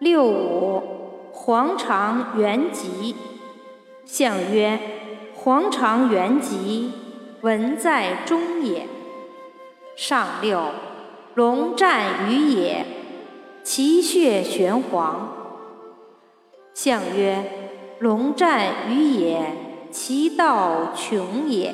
六五，黄肠元吉。象曰：黄肠元吉，文在中也。上六，龙战于野，其血玄黄。象曰：龙战于野，其道穷也。